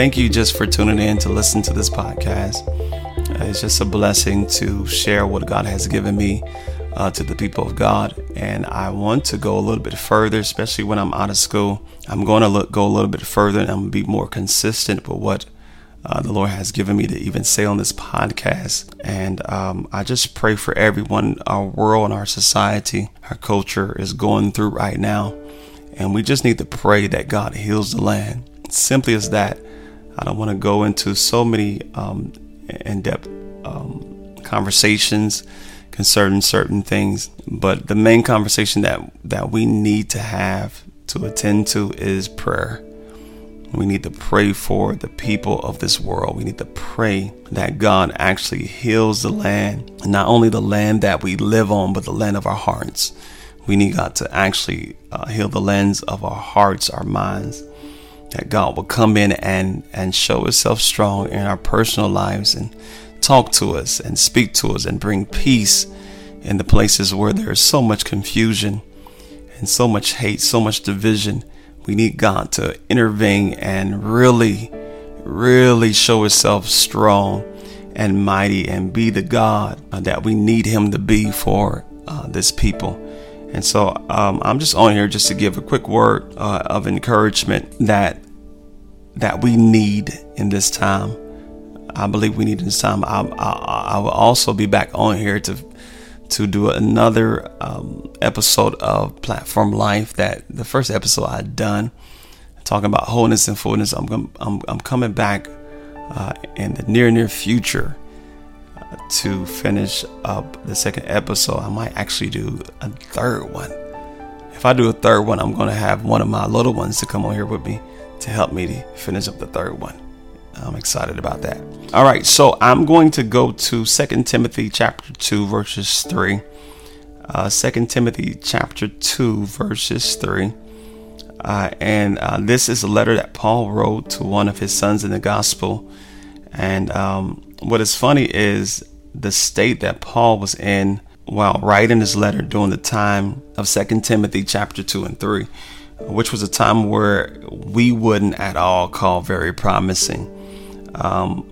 Thank you just for tuning in to listen to this podcast. Uh, it's just a blessing to share what God has given me uh, to the people of God. And I want to go a little bit further, especially when I'm out of school. I'm going to look, go a little bit further and I'm going to be more consistent with what uh, the Lord has given me to even say on this podcast. And um, I just pray for everyone, our world and our society, our culture is going through right now. And we just need to pray that God heals the land. Simply as that. I don't want to go into so many um, in depth um, conversations concerning certain things, but the main conversation that, that we need to have to attend to is prayer. We need to pray for the people of this world. We need to pray that God actually heals the land, not only the land that we live on, but the land of our hearts. We need God to actually uh, heal the lands of our hearts, our minds. That God will come in and, and show Himself strong in our personal lives and talk to us and speak to us and bring peace in the places where there is so much confusion and so much hate, so much division we need God to intervene and really, really show Himself strong and mighty and be the God that we need Him to be for uh, this people. And so um, I'm just on here just to give a quick word uh, of encouragement that that we need in this time. I believe we need in this time. I, I, I will also be back on here to to do another um, episode of Platform Life. That the first episode I done, talking about wholeness and fullness. I'm I'm, I'm coming back uh, in the near near future to finish up the second episode. I might actually do a third one. If I do a third one, I'm going to have one of my little ones to come on here with me to help me to finish up the third one. I'm excited about that. All right, so I'm going to go to Second Timothy chapter 2 verses 3. Uh, 2 Timothy chapter 2 verses 3. Uh, and uh, this is a letter that Paul wrote to one of his sons in the gospel. And um, what is funny is the state that Paul was in while writing this letter during the time of Second Timothy chapter 2 and 3, which was a time where we wouldn't at all call very promising. Um,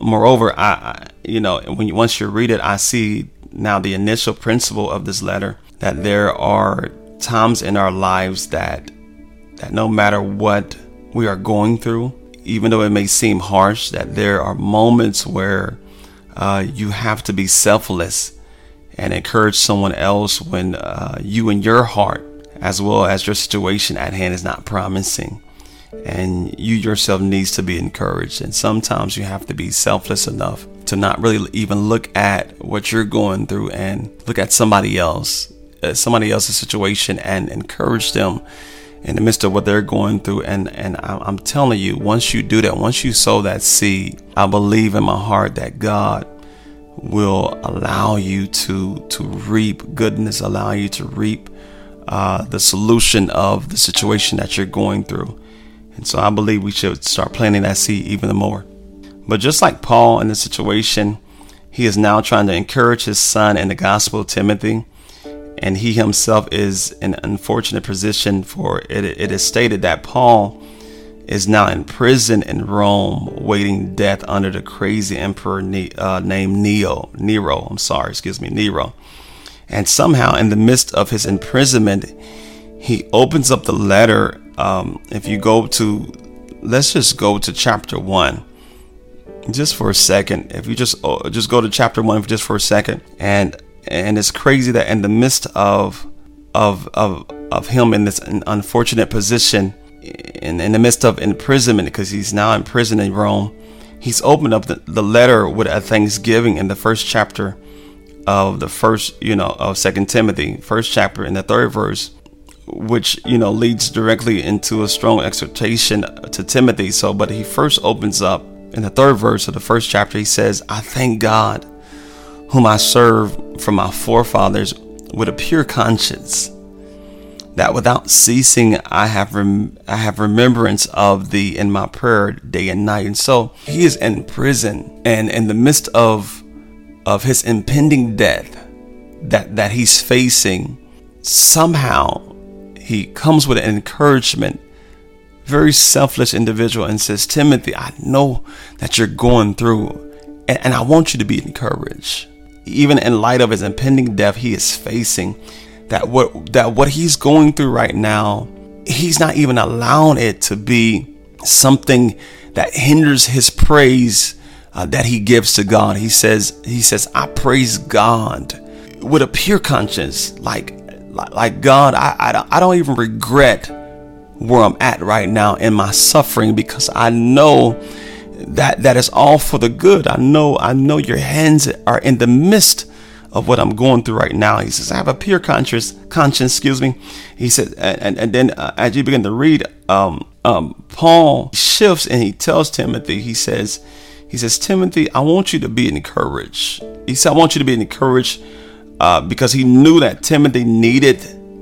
moreover, I, you know, when you, once you read it, I see now the initial principle of this letter that there are times in our lives that that no matter what we are going through, even though it may seem harsh, that there are moments where uh, you have to be selfless and encourage someone else when uh, you and your heart, as well as your situation at hand, is not promising. And you yourself needs to be encouraged. And sometimes you have to be selfless enough to not really even look at what you're going through and look at somebody else uh, somebody else's situation and encourage them in the midst of what they're going through. And and I'm telling you once you do that once you sow that seed I believe in my heart that God will allow you to to reap goodness allow you to reap uh, the solution of the situation that you're going through. And so I believe we should start planting that seed even more. But just like Paul in the situation, he is now trying to encourage his son in the gospel, Timothy, and he himself is in an unfortunate position for it. It is stated that Paul is now in prison in Rome, waiting death under the crazy emperor uh, named Neo, Nero. I'm sorry, excuse me, Nero. And somehow, in the midst of his imprisonment, he opens up the letter um, if you go to, let's just go to chapter one, just for a second. If you just oh, just go to chapter one just for a second, and and it's crazy that in the midst of of of of him in this unfortunate position, in, in the midst of imprisonment, because he's now in prison in Rome, he's opened up the, the letter with a thanksgiving in the first chapter of the first, you know, of Second Timothy, first chapter in the third verse which you know leads directly into a strong exhortation to Timothy. So, but he first opens up in the third verse of the first chapter. He says, "I thank God, whom I serve from my forefathers with a pure conscience, that without ceasing I have rem- I have remembrance of thee in my prayer day and night." And so he is in prison, and in the midst of of his impending death that that he's facing, somehow he comes with an encouragement very selfless individual and says, Timothy, I know that you're going through, and, and I want you to be encouraged. Even in light of his impending death, he is facing that what that what he's going through right now, he's not even allowing it to be something that hinders his praise uh, that he gives to God. He says, he says, I praise God with a pure conscience, like like God. I I don't, I don't even regret where I'm at right now in my suffering because I know that that is all for the good. I know I know your hands are in the midst of what I'm going through right now. He says, I have a pure conscience, conscience, excuse me. He said, and, and then uh, as you begin to read, um, um, Paul shifts and he tells Timothy, he says, he says, Timothy, I want you to be encouraged. He said, I want you to be encouraged uh, because he knew that Timothy needed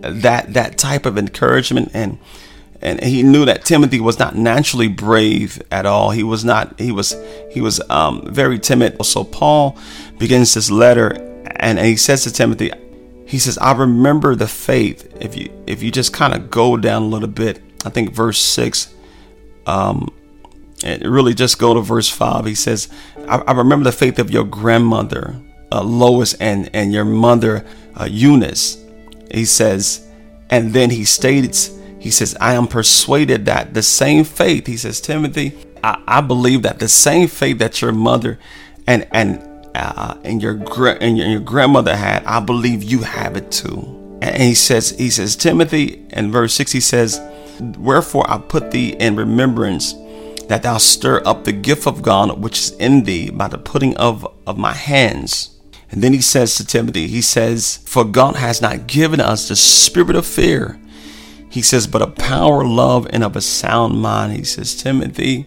that that type of encouragement and and he knew that Timothy was not naturally brave at all. He was not. He was. He was um, very timid. So Paul begins this letter, and, and he says to Timothy, he says, "I remember the faith." If you if you just kind of go down a little bit, I think verse six, um, and really just go to verse five. He says, "I, I remember the faith of your grandmother uh, Lois and and your mother uh, Eunice." He says, and then he states he says, I am persuaded that the same faith, he says, Timothy, I, I believe that the same faith that your mother and and uh, and your and your, your grandmother had, I believe you have it too. And he says, he says, Timothy, in verse six, he says, Wherefore I put thee in remembrance that thou stir up the gift of God which is in thee by the putting of of my hands. And then he says to Timothy, he says, For God has not given us the spirit of fear, he says, but a power, love, and of a sound mind. He says, Timothy,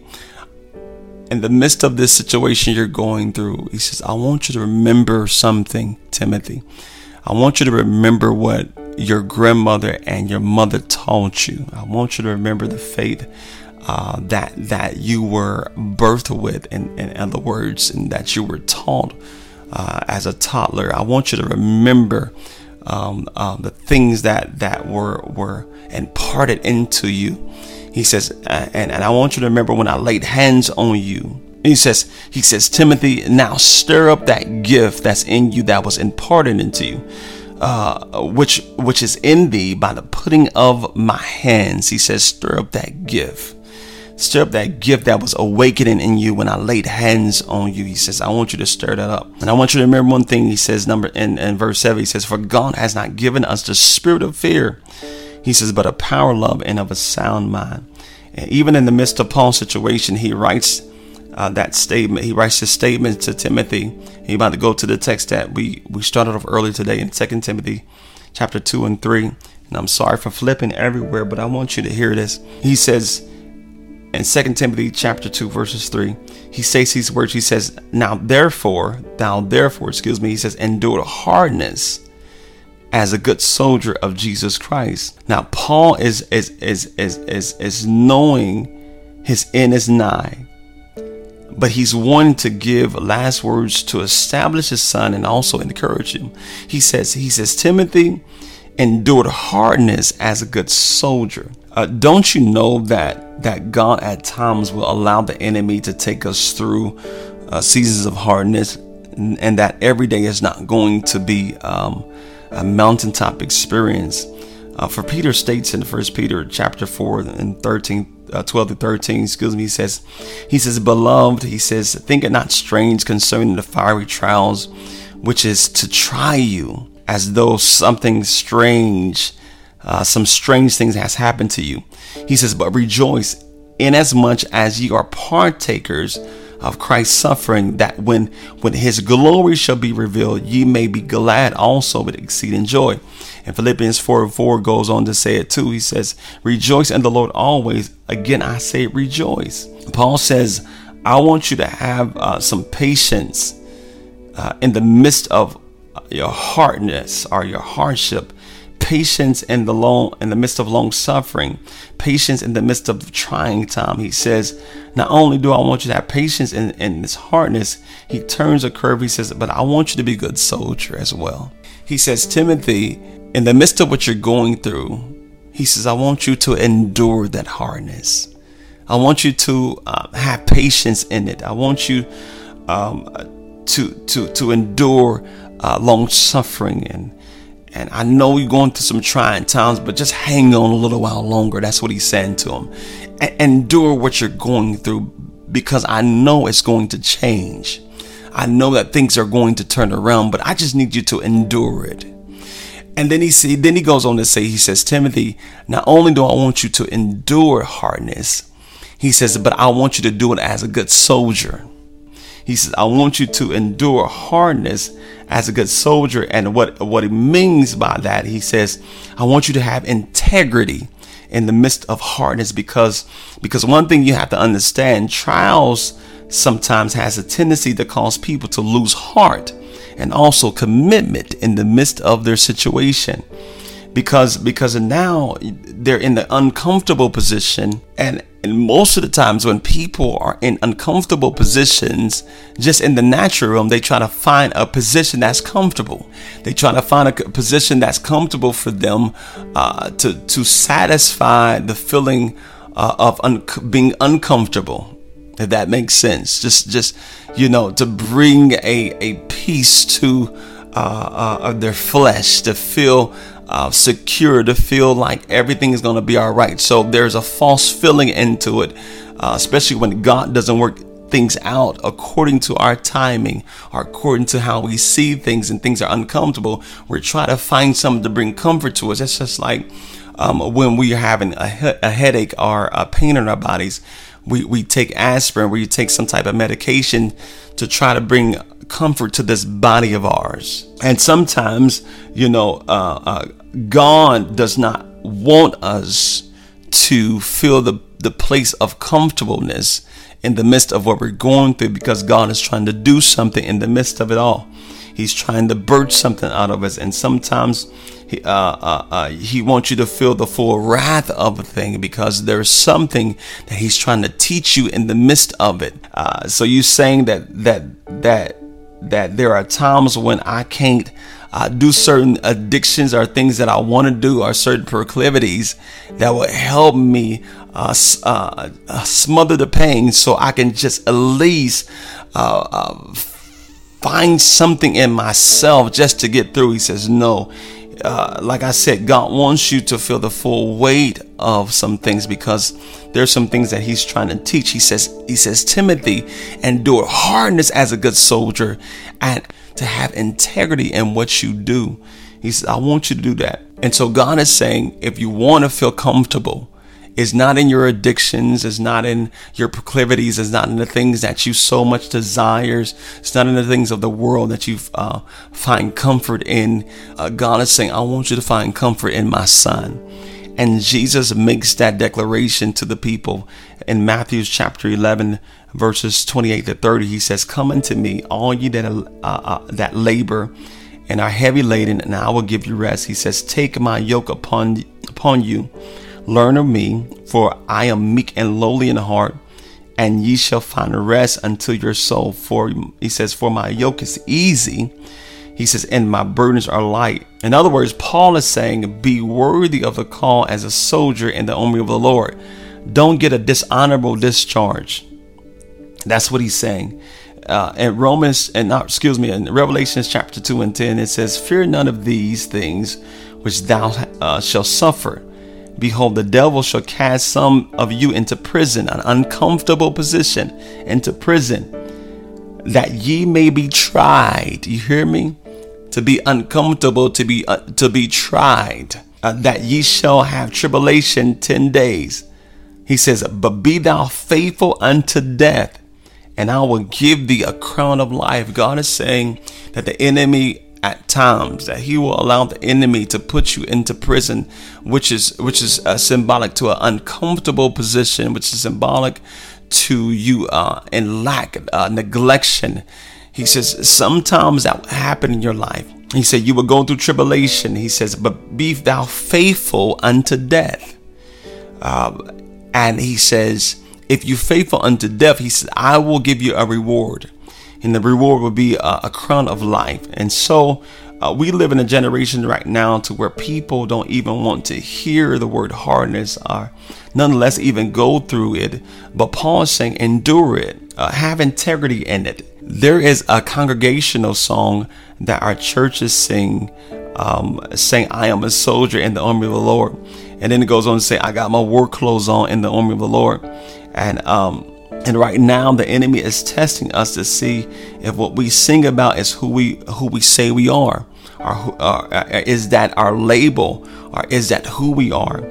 in the midst of this situation you're going through, he says, I want you to remember something, Timothy. I want you to remember what your grandmother and your mother taught you. I want you to remember the faith uh, that that you were birthed with, in, in other words, and that you were taught uh, as a toddler. I want you to remember um, uh, the things that that were were imparted into you. He says, and, and I want you to remember when I laid hands on you. He says, he says, Timothy, now stir up that gift that's in you that was imparted into you. Uh, which which is in thee by the putting of my hands. He says, stir up that gift. Stir up that gift that was awakening in you when I laid hands on you. He says, I want you to stir that up. And I want you to remember one thing he says, number in, in verse 7, he says, For God has not given us the spirit of fear. He says, but a power, love, and of a sound mind. And even in the midst of Paul's situation, he writes uh, that statement. He writes this statement to Timothy. He about to go to the text that we, we started off earlier today in 2 Timothy chapter 2 and 3. And I'm sorry for flipping everywhere, but I want you to hear this. He says, in 2 Timothy chapter 2 verses 3 he says these words. He says now therefore thou therefore excuse me he says endure hardness as a good soldier of Jesus Christ. Now Paul is is is is is, is knowing his end is nigh but he's wanting to give last words to establish his son and also encourage him. He says he says Timothy endured hardness as a good soldier uh, don't you know that that God at times will allow the enemy to take us through uh, seasons of hardness, and, and, that every day is not going to be um, a mountaintop experience. Uh, for Peter states in First Peter chapter four and 13, uh, 12 to 13, excuse me, he says, he says, beloved, he says, think it not strange concerning the fiery trials, which is to try you as though something strange uh, some strange things has happened to you. He says, but rejoice inasmuch as ye are partakers of Christ's suffering, that when when his glory shall be revealed, ye may be glad also with exceeding joy. And Philippians 4 and 4 goes on to say it too. He says, Rejoice in the Lord always. Again, I say rejoice. Paul says, I want you to have uh, some patience uh, in the midst of your hardness or your hardship patience in the long in the midst of long suffering patience in the midst of trying time he says not only do i want you to have patience in, in this hardness he turns a curve he says but i want you to be a good soldier as well he says timothy in the midst of what you're going through He says, I want you to endure that hardness. I want you to uh, have patience in it. I want you um, to to to endure uh, long suffering and and I know you're going through some trying times, but just hang on a little while longer. That's what he's saying to him. Endure what you're going through because I know it's going to change. I know that things are going to turn around, but I just need you to endure it. And then he see, then he goes on to say, he says, Timothy, not only do I want you to endure hardness, he says, but I want you to do it as a good soldier. He says, I want you to endure hardness as a good soldier. And what, what he means by that, he says, I want you to have integrity in the midst of hardness because, because one thing you have to understand, trials sometimes has a tendency to cause people to lose heart and also commitment in the midst of their situation because because now they're in the uncomfortable position and and most of the times when people are in uncomfortable positions just in the natural realm they try to find a position that's comfortable. They try to find a position that's comfortable for them uh, to to satisfy the feeling uh, of un- being uncomfortable if that makes sense. Just just you know to bring a a peace to uh, uh, their flesh to feel uh, secure, to feel like everything is going to be all right. So there's a false feeling into it, uh, especially when God doesn't work things out according to our timing or according to how we see things and things are uncomfortable. We're trying to find something to bring comfort to us. It's just like um, when we're having a, he- a headache or a pain in our bodies. We, we take aspirin, you take some type of medication to try to bring comfort to this body of ours. And sometimes, you know, uh, uh, God does not want us to feel the, the place of comfortableness in the midst of what we're going through because God is trying to do something in the midst of it all. He's trying to birth something out of us. And sometimes he, uh, uh, uh, he wants you to feel the full wrath of a thing because there's something that he's trying to teach you in the midst of it. Uh, so you saying that, that, that, that there are times when I can't uh, do certain addictions or things that I want to do or certain proclivities that will help me uh, uh, uh, smother the pain so I can just at least uh, uh, find something in myself just to get through. He says, No. like I said, God wants you to feel the full weight of some things because there's some things that He's trying to teach. He says, He says, Timothy, endure hardness as a good soldier, and to have integrity in what you do. He says, I want you to do that. And so God is saying, if you want to feel comfortable, it's not in your addictions, it's not in your proclivities, it's not in the things that you so much desires, it's not in the things of the world that you uh, find comfort in. Uh, God is saying, I want you to find comfort in my son. And Jesus makes that declaration to the people in Matthew chapter 11, verses 28 to 30. He says, Come unto me, all ye that, uh, uh, that labor and are heavy laden, and I will give you rest. He says, Take my yoke upon, upon you, learn of me, for I am meek and lowly in heart, and ye shall find rest unto your soul. For he says, For my yoke is easy he says, and my burdens are light. In other words, Paul is saying, be worthy of the call as a soldier in the army of the Lord. Don't get a dishonorable discharge. That's what he's saying. Uh, in Romans, and not, excuse me, in Revelations chapter 2 and 10, it says, Fear none of these things which thou uh, shalt suffer. Behold, the devil shall cast some of you into prison, an uncomfortable position, into prison, that ye may be tried. You hear me? To be uncomfortable, to be uh, to be tried, uh, that ye shall have tribulation ten days. He says, "But be thou faithful unto death, and I will give thee a crown of life." God is saying that the enemy at times that he will allow the enemy to put you into prison which is which is uh, symbolic to an uncomfortable position which is symbolic to you uh, in lack uh, neglection he says, sometimes that will happen in your life. He said, you will go through tribulation. He says, but be thou faithful unto death. Um, and he says, if you faithful unto death, he says, I will give you a reward. And the reward will be a, a crown of life. And so Uh, we live in a generation right now to where people don't even want to hear the word hardness or nonetheless even go through it. But Paul is saying, endure it, uh, have integrity in it. There is a congregational song that our churches sing, um, saying, I am a soldier in the army of the Lord. And then it goes on to say, I got my war clothes on in the army of the Lord. And um, and right now, the enemy is testing us to see if what we sing about is who we who we say we are, or, or uh, is that our label, or is that who we are?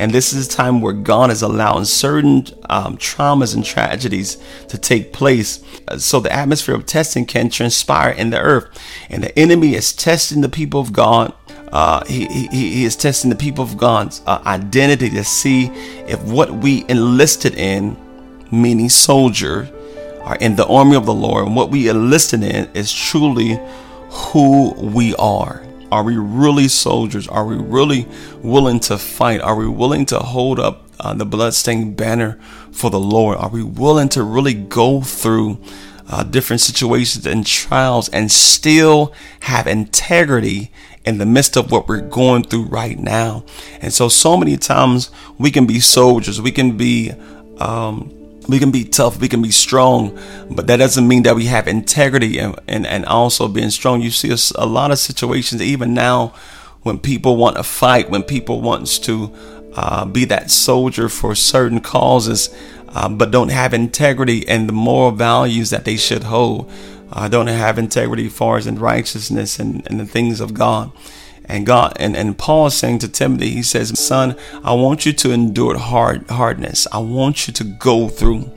And this is a time where God is allowing certain um, traumas and tragedies to take place, uh, so the atmosphere of testing can transpire in the earth. And the enemy is testing the people of God uh, he, he, he, is testing the people of God's uh, identity to see if what we enlisted in meaning soldier, are in the army of the Lord. And what we enlisted in is truly who we are. Are we really soldiers? Are we really willing to fight? Are we willing to hold up uh, the bloodstained banner for the Lord? Are we willing to really go through uh, different situations and trials and still have integrity in the midst of what we're going through right now? And so, so many times we can be soldiers, we can be um, we can be tough, we can be strong, but that doesn't mean that we have integrity and, and, and also being strong. You see a, a lot of situations, even now, when people want to fight, when people wants to uh, be that soldier for certain causes, uh, but don't have integrity and the moral values that they should hold. Uh, don't have integrity as far as in righteousness and, and the things of God. And God and, and Paul is saying to Timothy, he says, Son, I want you to endure hard hardness. I want you to go through.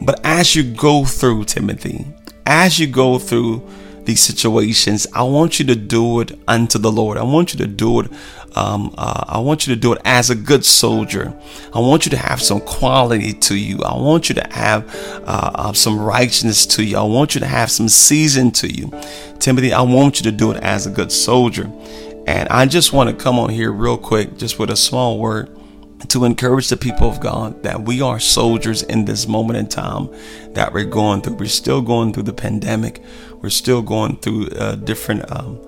But as you go through, Timothy, as you go through these situations, I want you to do it unto the Lord. I want you to do it. Um, uh, I want you to do it as a good soldier. I want you to have some quality to you. I want you to have uh, uh, some righteousness to you. I want you to have some season to you. Timothy, I want you to do it as a good soldier. And I just want to come on here real quick, just with a small word to encourage the people of God that we are soldiers in this moment in time that we're going through. We're still going through the pandemic. We're still going through uh, different um,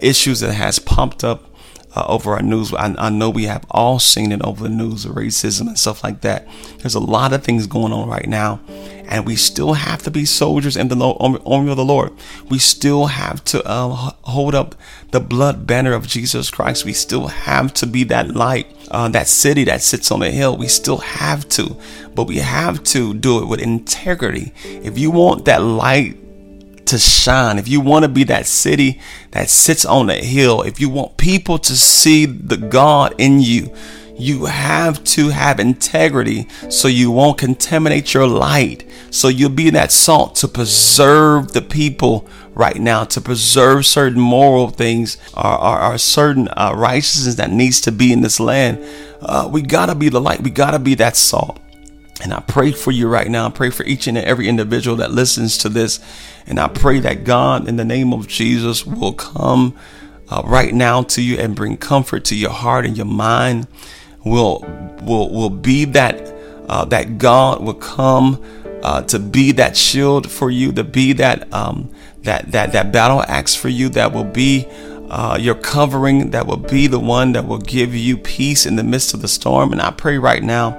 issues that has popped up uh, over our news. I, I, know we have all seen it over the news, of racism and stuff like that. There's a lot of things going on right now, and we still have to be soldiers in the army of the Lord. We still have to uh, hold up the blood banner of Jesus Christ. We still have to be that light, uh, that city that sits on the hill. We still have to, but we have to do it with integrity. If you want that light to shine, if you want to be that city that sits on the hill, if you want people to see the God in you, you have to have integrity so you won't contaminate your light. So you'll be that salt to preserve the people right now, to preserve certain moral things or, or, or certain uh, righteousness that needs to be in this land. Uh, we gotta be the light. We gotta be that salt. And I pray for you right now. I pray for each and every individual that listens to this. And I pray that God, in the name of Jesus, will come uh, right now to you and bring comfort to your heart and your mind will will will be that uh, that God will come uh, to be that shield for you, to be that um, that that that battle axe for you, that will be uh, your covering, that will be the one that will give you peace in the midst of the storm. And I pray right now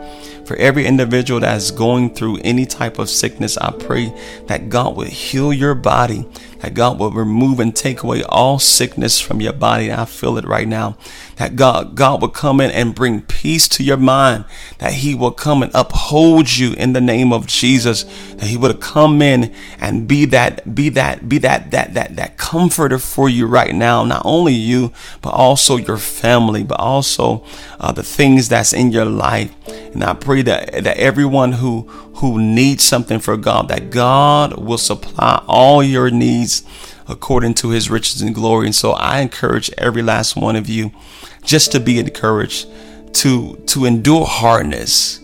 for every individual that is going through any type of sickness, I pray that God will heal your body, that God will remove and take away all sickness from your body. I feel it right now. That God, God will come in and bring peace to your mind, that He will come and uphold you in the name of Jesus, that He would come in and be that, be that, be that, that, that, that comforter for you right now. Not only you, but also your family, but also uh, the things that's in your life. And I pray that, that everyone who, who needs something for God, that God will supply all your needs according to his riches and glory. And so I encourage every last one of you just to be encouraged, to, to endure hardness,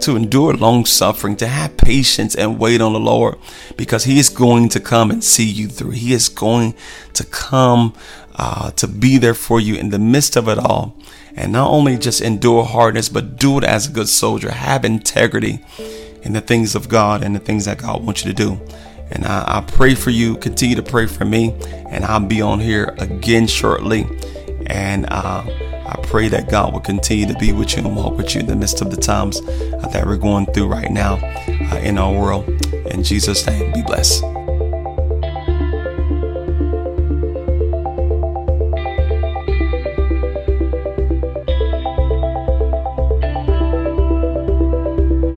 to endure long suffering, to have patience and wait on the Lord because he is going to come and see you through. He is going to come uh, to be there for you in the midst of it all and not only just endure hardness, but do it as a good soldier. Have integrity in the things of God and the things that God wants you to do. And I, I pray for you. Continue to pray for me. And I'll be on here again shortly. And uh, I pray that God will continue to be with you and walk with you in the midst of the times uh, that we're going through right now uh, in our world. In Jesus' name, be blessed.